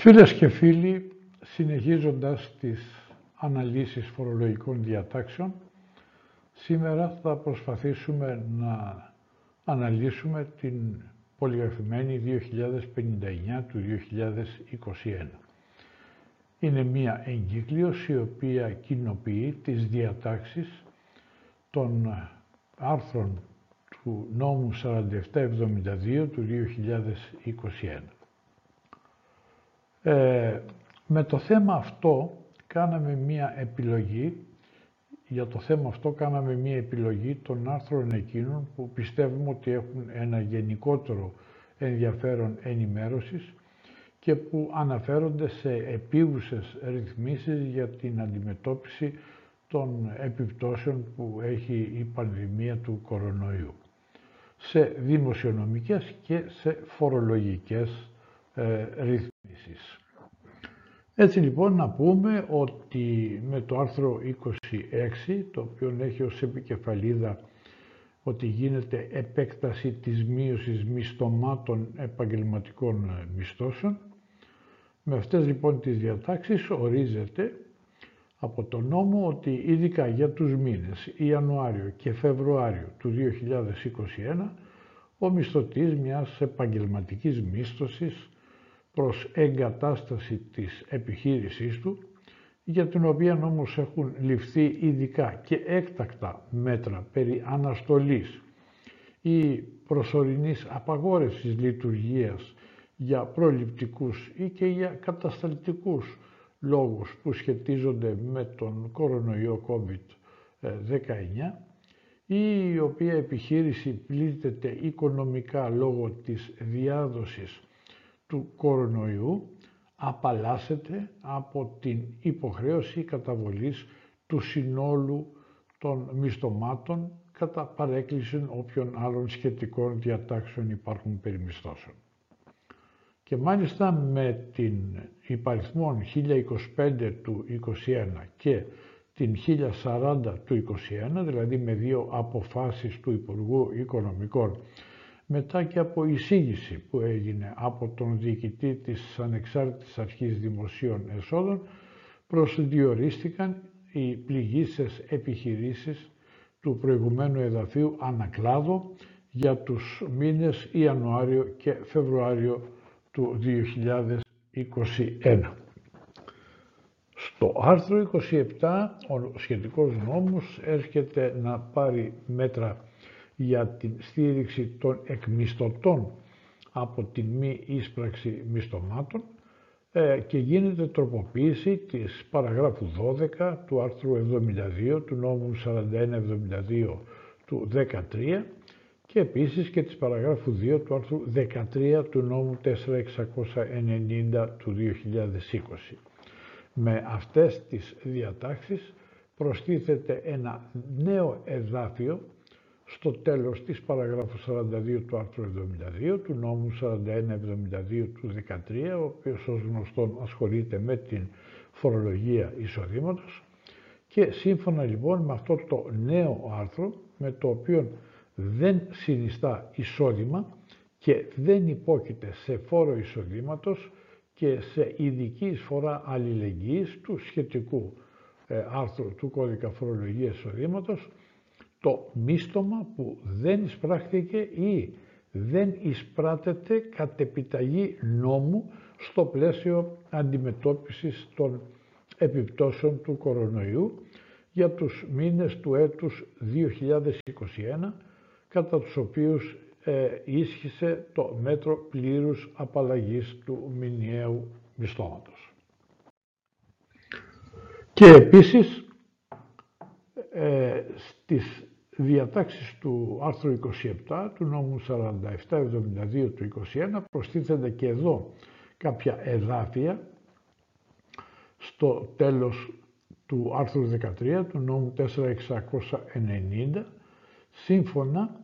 Φίλες και φίλοι, συνεχίζοντας τις αναλύσεις φορολογικών διατάξεων, σήμερα θα προσπαθήσουμε να αναλύσουμε την πολυγραφημένη 2059 του 2021. Είναι μία εγκύκλιος η οποία κοινοποιεί τις διατάξεις των άρθρων του νόμου 4772 του 2021. Ε, με το θέμα αυτό κάναμε μία επιλογή, για το θέμα αυτό κάναμε μία επιλογή των άρθρων εκείνων που πιστεύουμε ότι έχουν ένα γενικότερο ενδιαφέρον ενημέρωσης και που αναφέρονται σε επίγουσες ρυθμίσεις για την αντιμετώπιση των επιπτώσεων που έχει η πανδημία του κορονοϊού σε δημοσιονομικές και σε φορολογικές ε, ρυθμίσεις. Έτσι λοιπόν να πούμε ότι με το άρθρο 26, το οποίο έχει ως επικεφαλίδα ότι γίνεται επέκταση της μείωσης μισθωμάτων επαγγελματικών μισθώσεων, με αυτές λοιπόν τις διατάξεις ορίζεται από τον νόμο ότι ειδικά για τους μήνες Ιανουάριο και Φεβρουάριο του 2021 ο μισθωτής μιας επαγγελματικής μίσθωσης προς εγκατάσταση της επιχείρησής του, για την οποία όμως έχουν ληφθεί ειδικά και έκτακτα μέτρα περί αναστολής ή προσωρινής απαγόρευσης λειτουργίας για προληπτικούς ή και για κατασταλτικούς λόγους που σχετίζονται με τον κορονοϊό COVID-19 ή η οποία επιχείρηση πλήττεται οικονομικά λόγω της διάδοσης του κορονοϊού απαλλάσσεται από την υποχρέωση καταβολής του συνόλου των μισθωμάτων κατά παρέκκληση όποιων άλλων σχετικών διατάξεων υπάρχουν περί μισθώσεων. Και μάλιστα με την υπαριθμόν 1025 του 21 και την 1040 του 21, δηλαδή με δύο αποφάσεις του Υπουργού Οικονομικών μετά και από εισήγηση που έγινε από τον διοικητή της Ανεξάρτητης Αρχής Δημοσίων Εσόδων προσδιορίστηκαν οι πληγήσεις επιχειρήσεις του προηγουμένου εδαφίου ανακλάδο για τους μήνες Ιανουάριο και Φεβρουάριο του 2021. Στο άρθρο 27 ο σχετικός νόμος έρχεται να πάρει μέτρα για την στήριξη των εκμισθωτών από την μη ίσπραξη μισθωμάτων ε, και γίνεται τροποποίηση της παραγράφου 12 του άρθρου 72 του νόμου 4172 του 13 και επίσης και της παραγράφου 2 του άρθρου 13 του νόμου 4690 του 2020. Με αυτές τις διατάξεις προστίθεται ένα νέο εδάφιο στο τέλος της παραγράφου 42 του άρθρου 72 του νόμου 4172 του 13, ο οποίος ως γνωστόν ασχολείται με την φορολογία εισοδήματος. Και σύμφωνα λοιπόν με αυτό το νέο άρθρο με το οποίο δεν συνιστά εισόδημα και δεν υπόκειται σε φόρο εισοδήματος και σε ειδική εισφορά αλληλεγγύης του σχετικού ε, άρθρου του κώδικα φορολογίας εισοδήματος το μίστομα που δεν εισπράχθηκε ή δεν εισπράτεται κατ' επιταγή νόμου στο πλαίσιο αντιμετώπισης των επιπτώσεων του κορονοϊού για τους μήνες του έτους 2021 κατά τους οποίους ε, ίσχυσε το μέτρο πλήρους απαλλαγής του μηνιαίου μισθώματος. Και επίσης ε, στις διατάξεις του άρθρου 27 του νόμου 4772 του 21 προστίθενται και εδώ κάποια εδάφια στο τέλος του άρθρου 13 του νόμου 4690 σύμφωνα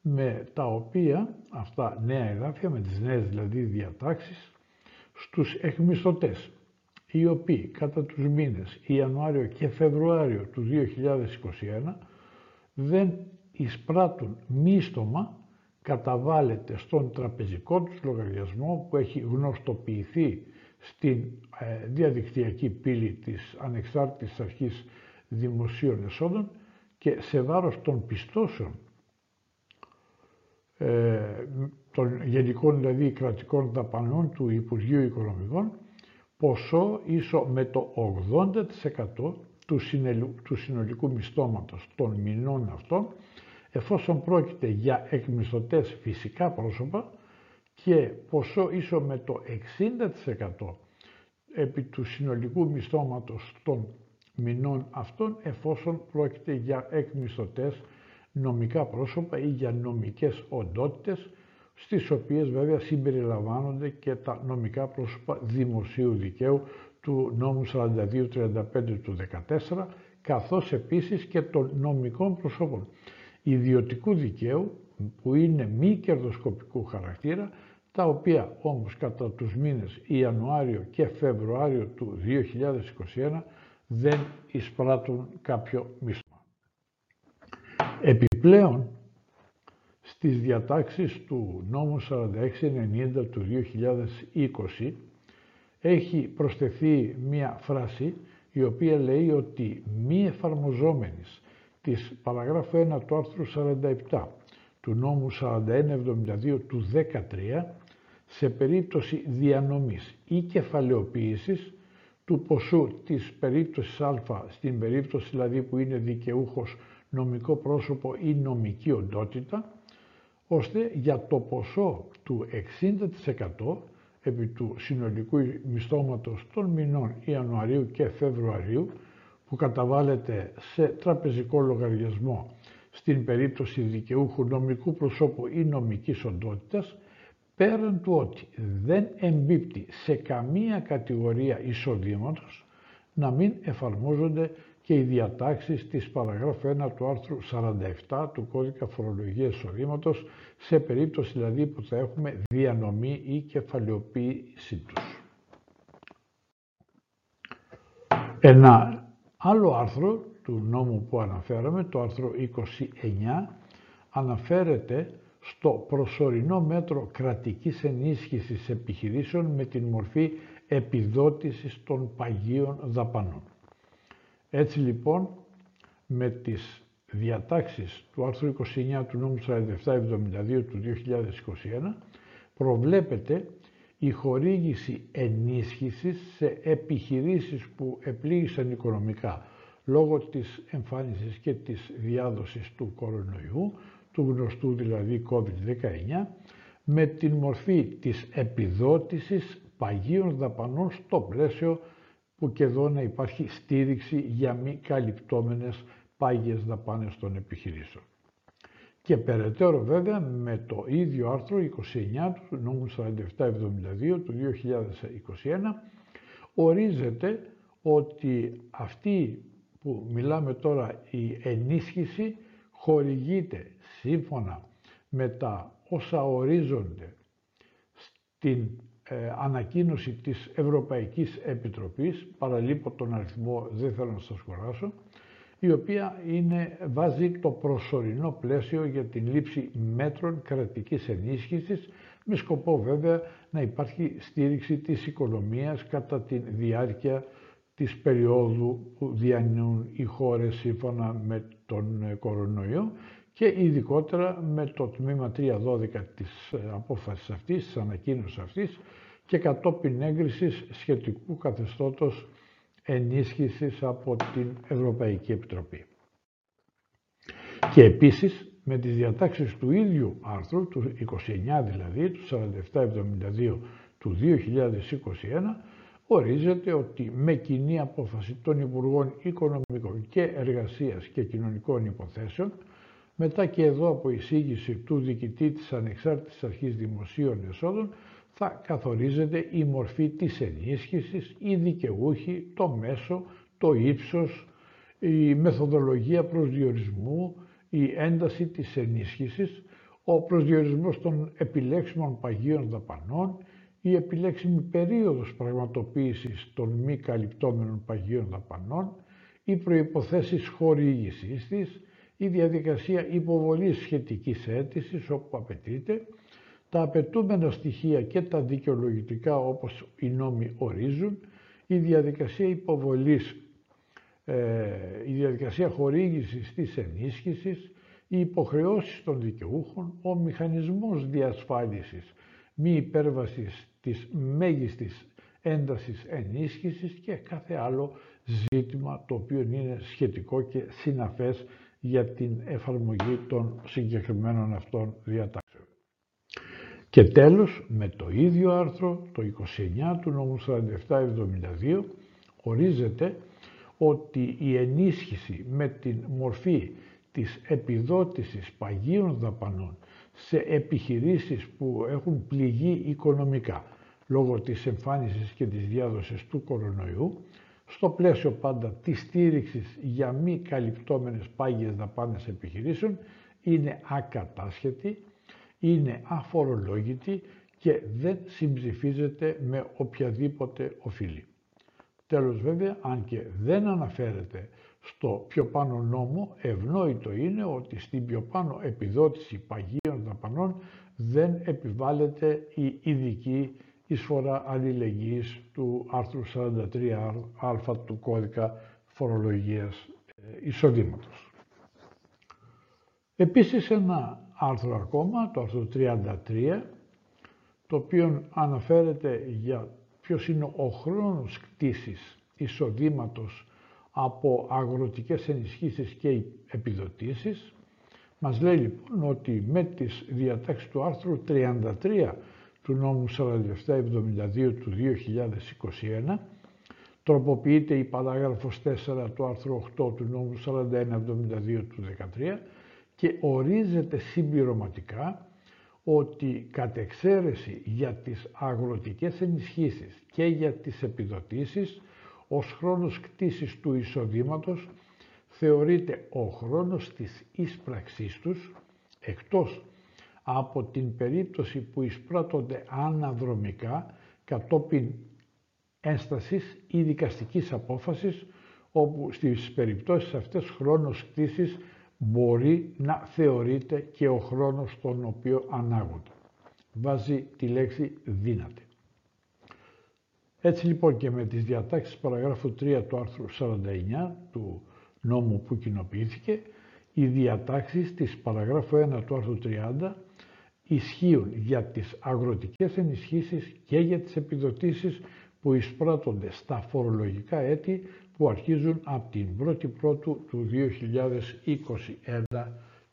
με τα οποία αυτά νέα εδάφια, με τις νέες δηλαδή διατάξεις, στους εκμισθωτές οι οποίοι κατά τους μήνες Ιανουάριο και Φεβρουάριο του 2021 δεν εισπράττουν μίστομα καταβάλλεται στον τραπεζικό τους λογαριασμό που έχει γνωστοποιηθεί στην ε, διαδικτυακή πύλη της Ανεξάρτητης Αρχής Δημοσίων Εσόδων και σε βάρος των πιστώσεων ε, των γενικών δηλαδή κρατικών δαπανών του Υπουργείου Οικονομικών ποσό ίσο με το 80% του, του συνολικού μισθώματος των μηνών αυτών εφόσον πρόκειται για εκμισθωτές φυσικά πρόσωπα και ποσό ίσο με το 60% επί του συνολικού μισθώματος των μηνών αυτών εφόσον πρόκειται για εκμισθωτές νομικά πρόσωπα ή για νομικές οντότητες στις οποίες βέβαια συμπεριλαμβάνονται και τα νομικά πρόσωπα δημοσίου δικαίου του νόμου 4235 του 14 καθώς επίσης και των νομικών προσώπων ιδιωτικού δικαίου που είναι μη κερδοσκοπικού χαρακτήρα τα οποία όμως κατά τους μήνες Ιανουάριο και Φεβρουάριο του 2021 δεν εισπράττουν κάποιο μισθό. Επιπλέον, στις διατάξεις του νόμου 4690 του 2020 έχει προσθεθεί μία φράση η οποία λέει ότι μη εφαρμοζόμενης της παραγράφου 1 του άρθρου 47 του νόμου 4172 του 13 σε περίπτωση διανομής ή κεφαλαιοποίησης του ποσού της περίπτωσης α, στην περίπτωση δηλαδή που είναι δικαιούχος νομικό πρόσωπο ή νομική οντότητα, ώστε για το ποσό του 60% επί του συνολικού μισθώματος των μηνών Ιανουαρίου και Φεβρουαρίου που καταβάλλεται σε τραπεζικό λογαριασμό στην περίπτωση δικαιούχου νομικού προσώπου ή νομικής οντότητας, πέραν του ότι δεν εμπίπτει σε καμία κατηγορία εισοδήματος να μην εφαρμόζονται και οι διατάξεις της παραγράφου 1 του άρθρου 47 του κώδικα φορολογίας εισοδήματος σε περίπτωση δηλαδή που θα έχουμε διανομή ή κεφαλαιοποίηση τους. Ένα άλλο άρθρο του νόμου που αναφέραμε, το άρθρο 29, αναφέρεται στο προσωρινό μέτρο κρατικής ενίσχυσης επιχειρήσεων με την μορφή επιδότησης των παγίων δαπανών. Έτσι λοιπόν με τις διατάξεις του άρθρου 29 του νόμου 4772 του 2021 προβλέπεται η χορήγηση ενίσχυσης σε επιχειρήσεις που επλήγησαν οικονομικά λόγω της εμφάνισης και της διάδοσης του κορονοϊού, του γνωστού δηλαδή COVID-19, με την μορφή της επιδότησης παγίων δαπανών στο πλαίσιο που και εδώ να υπάρχει στήριξη για μη καλυπτόμενες πάγιες δαπάνες των επιχειρήσεων. Και περαιτέρω βέβαια με το ίδιο άρθρο 29 του νόμου 4772 του 2021 ορίζεται ότι αυτή που μιλάμε τώρα η ενίσχυση χορηγείται σύμφωνα με τα όσα ορίζονται στην ε, ανακοίνωση της Ευρωπαϊκής Επιτροπής, παραλείπω τον αριθμό, δεν θέλω να σας κουράσω, η οποία είναι, βάζει το προσωρινό πλαίσιο για την λήψη μέτρων κρατικής ενίσχυσης με σκοπό βέβαια να υπάρχει στήριξη της οικονομίας κατά τη διάρκεια της περίοδου που διανύουν οι χώρες σύμφωνα με τον ε, κορονοϊό και ειδικότερα με το τμήμα 312 της ε, απόφασης αυτής, της ανακοίνωσης αυτής και κατόπιν έγκρισης σχετικού καθεστώτος ενίσχυσης από την Ευρωπαϊκή Επιτροπή. Και επίσης με τις διατάξεις του ίδιου άρθρου, του 29 δηλαδή, του 4772 του 2021, ορίζεται ότι με κοινή απόφαση των Υπουργών Οικονομικών και Εργασίας και Κοινωνικών Υποθέσεων, μετά και εδώ από εισήγηση του Διοικητή της Ανεξάρτητης Αρχής Δημοσίων Εσόδων, θα καθορίζεται η μορφή της ενίσχυσης, η δικαιούχη, το μέσο, το ύψος, η μεθοδολογία προσδιορισμού, η ένταση της ενίσχυσης, ο προσδιορισμός των επιλέξιμων παγίων δαπανών, η επιλέξιμη περίοδος πραγματοποίησης των μη καλυπτόμενων παγίων δαπανών, οι προϋποθέσεις χορήγησής της, η διαδικασία υποβολής σχετικής αίτησης όπου απαιτείται, τα απαιτούμενα στοιχεία και τα δικαιολογητικά όπως οι νόμοι ορίζουν, η διαδικασία υποβολής, ε, η διαδικασία χορήγησης της ενίσχυσης, οι υποχρεώσεις των δικαιούχων, ο μηχανισμός διασφάλισης μη υπέρβασης της μέγιστης έντασης ενίσχυσης και κάθε άλλο ζήτημα το οποίο είναι σχετικό και συναφές για την εφαρμογή των συγκεκριμένων αυτών διατάξεων. Και τέλος, με το ίδιο άρθρο, το 29 του νόμου 4772, ορίζεται ότι η ενίσχυση με την μορφή της επιδότησης παγίων δαπανών σε επιχειρήσεις που έχουν πληγεί οικονομικά λόγω της εμφάνισης και της διάδοσης του κορονοϊού, στο πλαίσιο πάντα της στήριξης για μη καλυπτόμενες πάγιες δαπάνες επιχειρήσεων, είναι ακατάσχετη, είναι αφορολόγητη και δεν συμψηφίζεται με οποιαδήποτε οφείλη. Τέλος βέβαια, αν και δεν αναφέρεται στο πιο πάνω νόμο, ευνόητο είναι ότι στην πιο πάνω επιδότηση παγίων δαπανών δεν επιβάλλεται η ειδική εισφορά αλληλεγγύης του άρθρου 43α του κώδικα φορολογίας ε, εισοδήματος. Επίσης ένα άρθρο ακόμα, το άρθρο 33, το οποίο αναφέρεται για ποιος είναι ο χρόνος κτήσης εισοδήματος από αγροτικές ενισχύσεις και επιδοτήσεις. Μας λέει λοιπόν ότι με τις διατάξεις του άρθρου 33 του νόμου 4772 του 2021 τροποποιείται η παράγραφος 4 του άρθρου 8 του νόμου 4172 του 2013 και ορίζεται συμπληρωματικά ότι κατ' εξαίρεση για τις αγροτικές ενισχύσεις και για τις επιδοτήσεις ως χρόνος κτήσης του εισοδήματος θεωρείται ο χρόνος της ίσπραξής τους εκτός από την περίπτωση που εισπράττονται αναδρομικά κατόπιν ένστασης ή δικαστικής απόφασης όπου στις περιπτώσεις αυτές χρόνος κτήσης μπορεί να θεωρείται και ο χρόνος τον οποίο ανάγονται. Βάζει τη λέξη δύναται. Έτσι λοιπόν και με τις διατάξεις παραγράφου 3 του άρθρου 49 του νόμου που κοινοποιήθηκε, οι διατάξεις της παραγράφου 1 του άρθρου 30 ισχύουν για τις αγροτικές ενισχύσεις και για τις επιδοτήσεις που εισπράττονται στα φορολογικά έτη που αρχίζουν από την 1η Πρώτου του 2021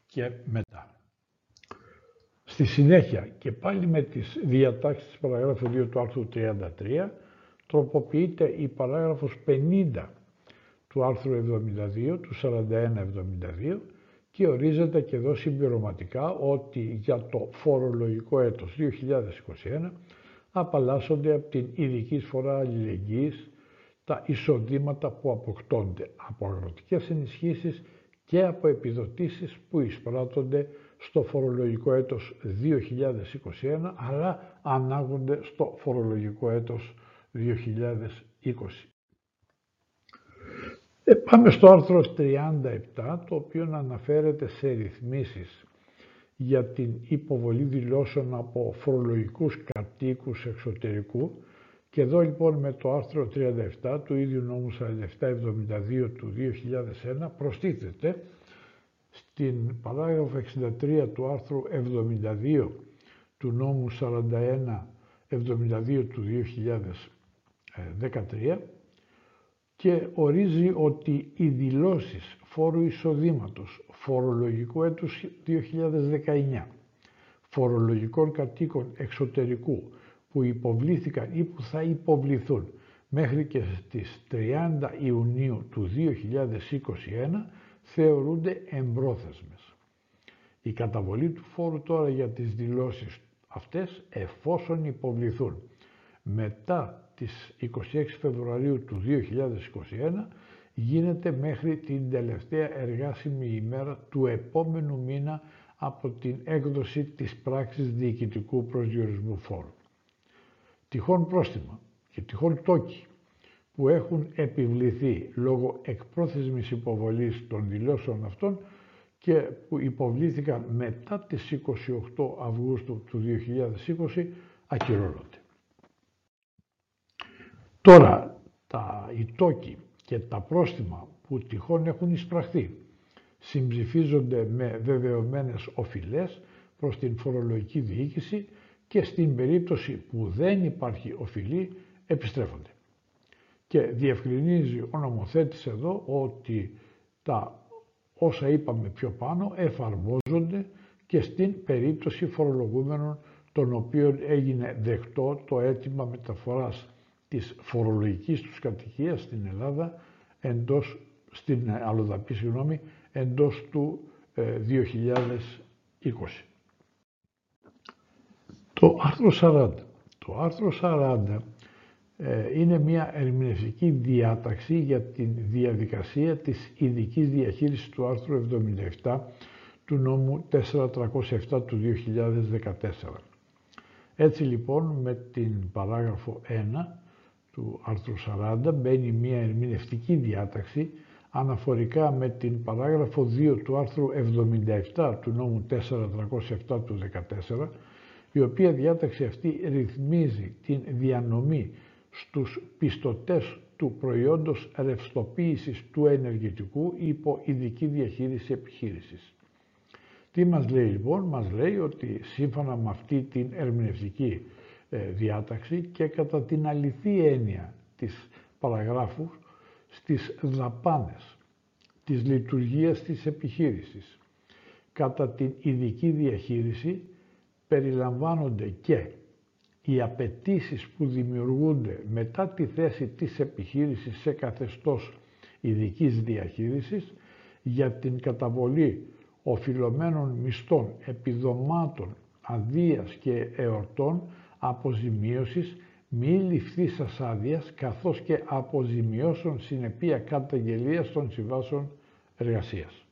και μετά. Στη συνέχεια και πάλι με τις διατάξεις της παραγράφου 2 του άρθρου 33 τροποποιείται η παράγραφος 50 του άρθρου 72 του 41-72 και ορίζεται και εδώ συμπληρωματικά ότι για το φορολογικό έτος 2021 απαλλάσσονται από την ειδική σφορά αλληλεγγύης τα εισοδήματα που αποκτώνται από αγροτικές ενισχύσεις και από επιδοτήσεις που εισπράττονται στο φορολογικό έτος 2021 αλλά ανάγονται στο φορολογικό έτος 2020. Ε, πάμε στο άρθρο 37, το οποίο αναφέρεται σε ρυθμίσεις για την υποβολή δηλώσεων από φορολογικούς κατοίκους εξωτερικού. Και εδώ λοιπόν με το άρθρο 37 του ίδιου νόμου 4772 του 2001 προστίθεται στην παράγραφο 63 του άρθρου 72 του νόμου 41 72 του 2013 και ορίζει ότι οι δηλώσεις φόρου εισοδήματος φορολογικού έτους 2019 φορολογικών κατοίκων εξωτερικού που υποβλήθηκαν ή που θα υποβληθούν μέχρι και στις 30 Ιουνίου του 2021 θεωρούνται εμπρόθεσμες. Η καταβολή του φόρου τώρα για τις δηλώσεις αυτές εφόσον υποβληθούν μετά τις 26 Φεβρουαρίου του 2021 γίνεται μέχρι την τελευταία εργάσιμη ημέρα του επόμενου μήνα από την έκδοση της πράξης διοικητικού προσδιορισμού φόρου. Τυχόν πρόστιμα και τυχόν τόκοι που έχουν επιβληθεί λόγω εκπρόθεσμης υποβολής των δηλώσεων αυτών και που υποβλήθηκαν μετά τις 28 Αυγούστου του 2020 ακυρώνονται. Τώρα, τα, οι τόκοι και τα πρόστιμα που τυχόν έχουν εισπραχθεί συμψηφίζονται με βεβαιωμένες οφειλές προς την φορολογική διοίκηση και στην περίπτωση που δεν υπάρχει οφειλή επιστρέφονται. Και διευκρινίζει ο νομοθέτης εδώ ότι τα όσα είπαμε πιο πάνω εφαρμόζονται και στην περίπτωση φορολογούμενων των οποίων έγινε δεκτό το αίτημα μεταφοράς της φορολογικής τους κατοικίας στην Ελλάδα εντός, στην Αλλοδαπή, συγγνώμη, εντός του 2020. Το άρθρο 40. Το άρθρο 40 ε, είναι μια ερμηνευτική διάταξη για τη διαδικασία της ειδικής διαχείρισης του άρθρου 77 του νόμου 4307 του 2014. Έτσι λοιπόν με την παράγραφο 1 του άρθρου 40 μπαίνει μια ερμηνευτική διάταξη αναφορικά με την παράγραφο 2 του άρθρου 77 του νόμου 4307 του 2014 η οποία διάταξη αυτή ρυθμίζει την διανομή στους πιστωτές του προϊόντος ρευστοποίησης του ενεργητικού υπό ειδική διαχείριση επιχείρησης. Τι μας λέει λοιπόν, μας λέει ότι σύμφωνα με αυτή την ερμηνευτική ε, διάταξη και κατά την αληθή έννοια της παραγράφους στις δαπάνες της λειτουργίας της επιχείρησης. Κατά την ειδική διαχείριση περιλαμβάνονται και οι απαιτήσεις που δημιουργούνται μετά τη θέση της επιχείρησης σε καθεστώς ειδικής διαχείρισης για την καταβολή οφειλωμένων μισθών, επιδομάτων, αδείας και εορτών, αποζημίωσης, μη ληφθής άδεια καθώς και αποζημιώσεων συνεπία καταγγελίας των συμβάσεων εργασίας.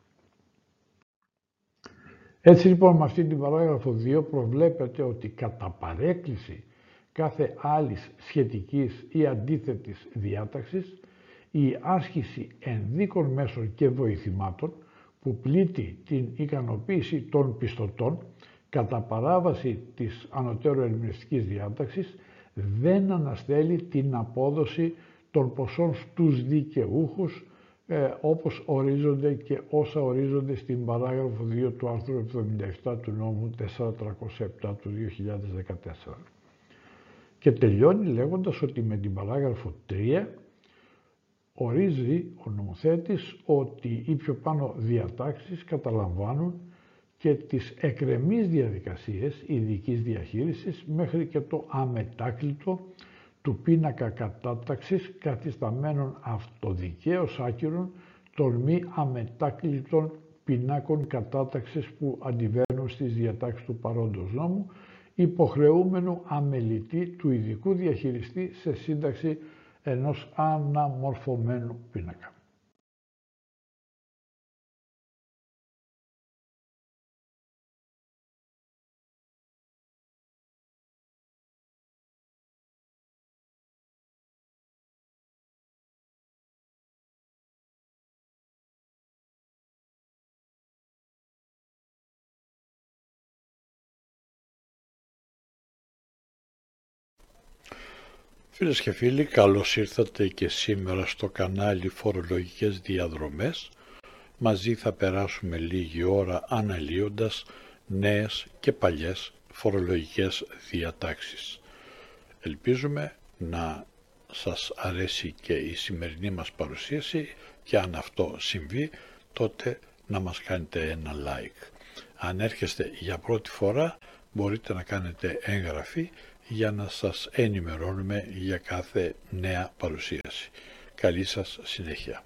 Έτσι λοιπόν με αυτή την παράγραφο 2 προβλέπεται ότι κατά παρέκκληση κάθε άλλης σχετικής ή αντίθετης διάταξης η άσκηση ενδίκων μέσων και βοηθημάτων που πλήττει την ικανοποίηση των πιστωτών κατά παράβαση της ανωτέρου ερμηνευτικής διάταξης δεν αναστέλει την απόδοση των ποσών στους δικαιούχους ε, όπως ορίζονται και όσα ορίζονται στην παράγραφο 2 του άρθρου 77 του νόμου 4307 του 2014. Και τελειώνει λέγοντας ότι με την παράγραφο 3 ορίζει ο νομοθέτης ότι οι πιο πάνω διατάξεις καταλαμβάνουν και τις εκρεμείς διαδικασίες ειδικής διαχείρισης μέχρι και το αμετάκλητο του πίνακα κατάταξης καθισταμένων αυτοδικαίως άκυρων των μη αμετάκλητων πινάκων κατάταξης που αντιβαίνουν στις διατάξεις του παρόντος νόμου, υποχρεούμενου αμελητή του ειδικού διαχειριστή σε σύνταξη ενός αναμορφωμένου πίνακα. Φίλες και φίλοι, καλώς ήρθατε και σήμερα στο κανάλι Φορολογικές Διαδρομές. Μαζί θα περάσουμε λίγη ώρα αναλύοντας νέες και παλιές φορολογικές διατάξεις. Ελπίζουμε να σας αρέσει και η σημερινή μας παρουσίαση και αν αυτό συμβεί τότε να μας κάνετε ένα like. Αν έρχεστε για πρώτη φορά μπορείτε να κάνετε έγγραφη για να σας ενημερώνουμε για κάθε νέα παρουσίαση. Καλή σας συνέχεια.